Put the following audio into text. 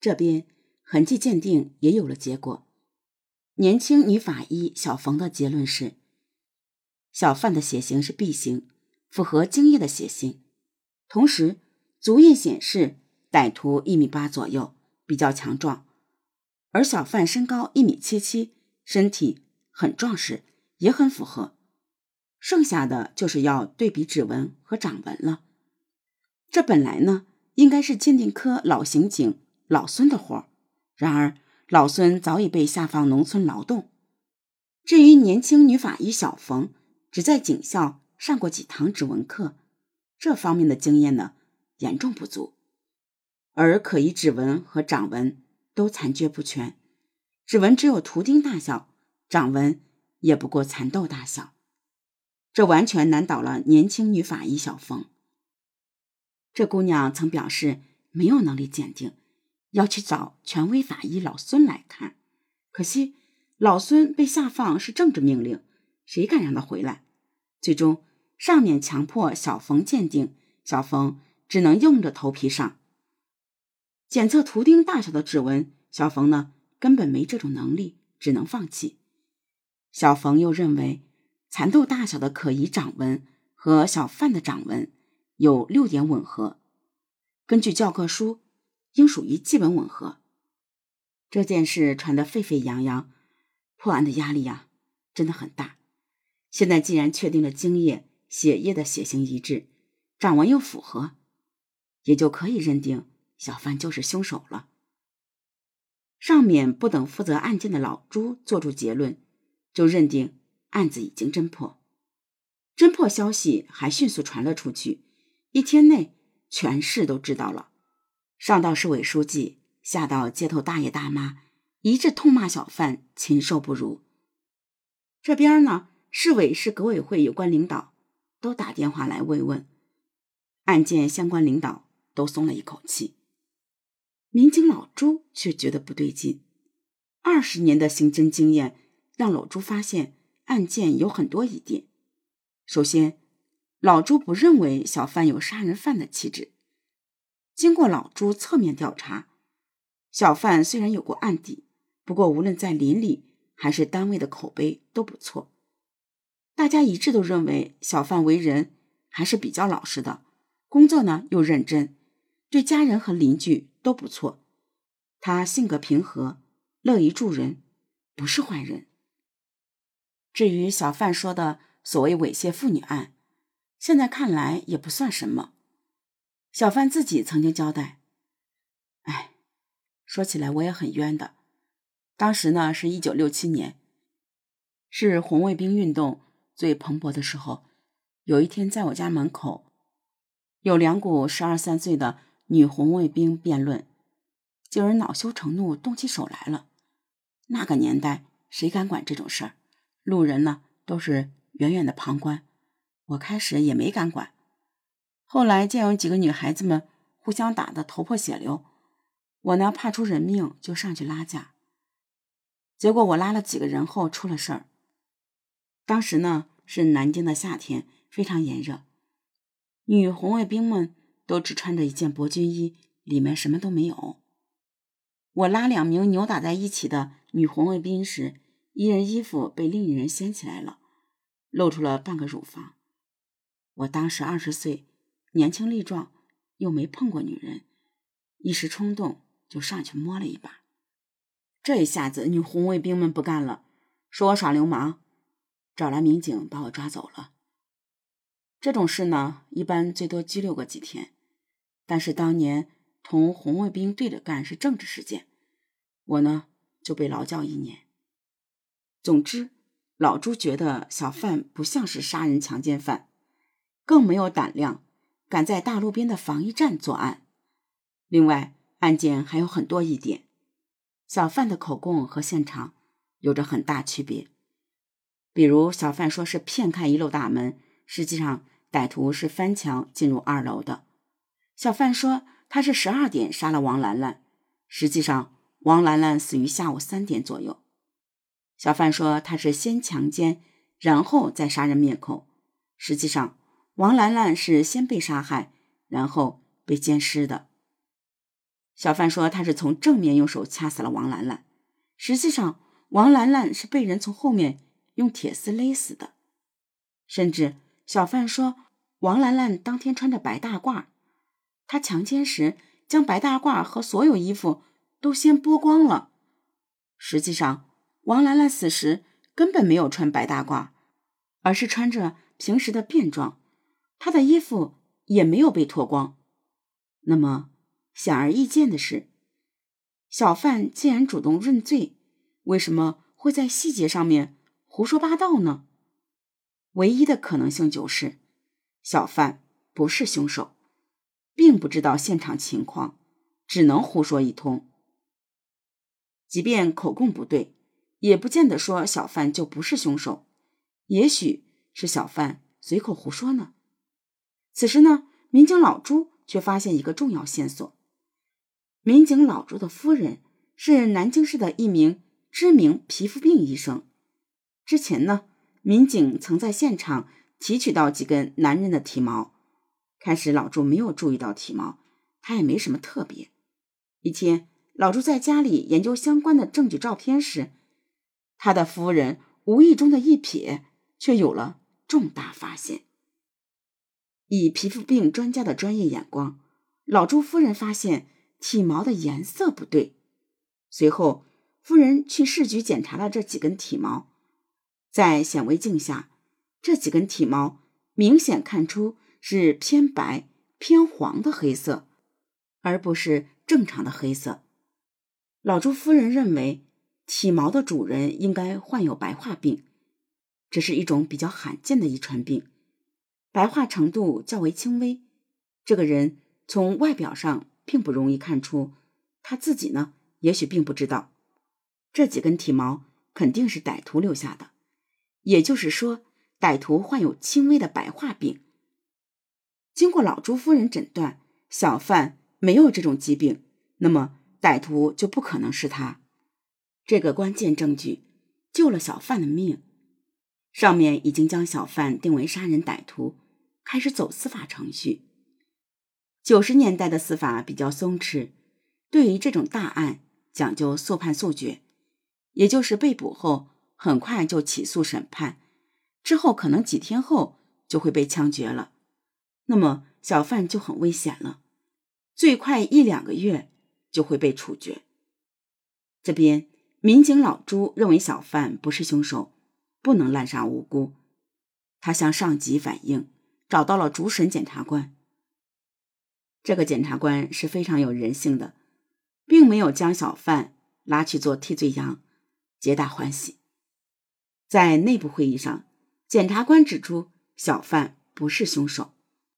这边痕迹鉴定也有了结果。年轻女法医小冯的结论是：小范的血型是 B 型，符合精液的血型。同时，足印显示歹徒一米八左右，比较强壮，而小范身高一米七七，身体很壮实，也很符合。剩下的就是要对比指纹和掌纹了。这本来呢，应该是鉴定科老刑警老孙的活，然而老孙早已被下放农村劳动。至于年轻女法医小冯，只在警校上过几堂指纹课，这方面的经验呢，严重不足。而可疑指纹和掌纹都残缺不全，指纹只有图钉大小，掌纹也不过蚕豆大小。这完全难倒了年轻女法医小冯。这姑娘曾表示没有能力鉴定，要去找权威法医老孙来看。可惜老孙被下放是政治命令，谁敢让他回来？最终上面强迫小冯鉴定，小冯只能硬着头皮上。检测图钉大小的指纹，小冯呢根本没这种能力，只能放弃。小冯又认为。蚕豆大小的可疑掌纹和小范的掌纹有六点吻合，根据教科书，应属于基本吻合。这件事传得沸沸扬扬，破案的压力呀，真的很大。现在既然确定了精液、血液的血型一致，掌纹又符合，也就可以认定小范就是凶手了。上面不等负责案件的老朱做出结论，就认定。案子已经侦破，侦破消息还迅速传了出去，一天内全市都知道了。上到市委书记，下到街头大爷大妈，一致痛骂小贩禽兽不如。这边呢，市委市革委会有关领导都打电话来慰问，案件相关领导都松了一口气。民警老朱却觉得不对劲，二十年的刑侦经验让老朱发现。案件有很多疑点。首先，老朱不认为小贩有杀人犯的气质。经过老朱侧面调查，小范虽然有过案底，不过无论在邻里还是单位的口碑都不错。大家一致都认为小范为人还是比较老实的，工作呢又认真，对家人和邻居都不错。他性格平和，乐于助人，不是坏人。至于小范说的所谓猥亵妇女案，现在看来也不算什么。小范自己曾经交代：“哎，说起来我也很冤的。当时呢是一九六七年，是红卫兵运动最蓬勃的时候。有一天在我家门口，有两股十二三岁的女红卫兵辩论，竟然恼羞成怒，动起手来了。那个年代谁敢管这种事儿？”路人呢都是远远的旁观，我开始也没敢管。后来见有几个女孩子们互相打得头破血流，我呢怕出人命，就上去拉架。结果我拉了几个人后出了事儿。当时呢是南京的夏天，非常炎热，女红卫兵们都只穿着一件薄军衣，里面什么都没有。我拉两名扭打在一起的女红卫兵时。一人衣服被另一人掀起来了，露出了半个乳房。我当时二十岁，年轻力壮，又没碰过女人，一时冲动就上去摸了一把。这一下子，女红卫兵们不干了，说我耍流氓，找来民警把我抓走了。这种事呢，一般最多拘留个几天，但是当年同红卫兵对着干是政治事件，我呢就被劳教一年。总之，老朱觉得小范不像是杀人强奸犯，更没有胆量敢在大路边的防疫站作案。另外，案件还有很多疑点，小范的口供和现场有着很大区别。比如，小范说是骗开一楼大门，实际上歹徒是翻墙进入二楼的。小范说他是十二点杀了王兰兰，实际上王兰兰死于下午三点左右。小范说他是先强奸，然后再杀人灭口。实际上，王兰兰是先被杀害，然后被奸尸的。小范说他是从正面用手掐死了王兰兰，实际上王兰兰是被人从后面用铁丝勒死的。甚至小范说，王兰兰当天穿着白大褂，他强奸时将白大褂和所有衣服都先剥光了。实际上，王兰兰死时根本没有穿白大褂，而是穿着平时的便装，他的衣服也没有被脱光。那么，显而易见的是，小范既然主动认罪，为什么会在细节上面胡说八道呢？唯一的可能性就是，小范不是凶手，并不知道现场情况，只能胡说一通。即便口供不对，也不见得说小范就不是凶手，也许是小范随口胡说呢。此时呢，民警老朱却发现一个重要线索：民警老朱的夫人是南京市的一名知名皮肤病医生。之前呢，民警曾在现场提取到几根男人的体毛。开始老朱没有注意到体毛，他也没什么特别。一天。老朱在家里研究相关的证据照片时，他的夫人无意中的一瞥，却有了重大发现。以皮肤病专家的专业眼光，老朱夫人发现体毛的颜色不对。随后，夫人去市局检查了这几根体毛，在显微镜下，这几根体毛明显看出是偏白、偏黄的黑色，而不是正常的黑色。老朱夫人认为，体毛的主人应该患有白化病，这是一种比较罕见的遗传病，白化程度较为轻微。这个人从外表上并不容易看出，他自己呢，也许并不知道，这几根体毛肯定是歹徒留下的，也就是说，歹徒患有轻微的白化病。经过老朱夫人诊断，小范没有这种疾病，那么。歹徒就不可能是他，这个关键证据救了小范的命。上面已经将小贩定为杀人歹徒，开始走司法程序。九十年代的司法比较松弛，对于这种大案讲究速判速决，也就是被捕后很快就起诉审判，之后可能几天后就会被枪决了。那么小贩就很危险了，最快一两个月。就会被处决。这边民警老朱认为小贩不是凶手，不能滥杀无辜。他向上级反映，找到了主审检察官。这个检察官是非常有人性的，并没有将小范拉去做替罪羊，皆大欢喜。在内部会议上，检察官指出小范不是凶手。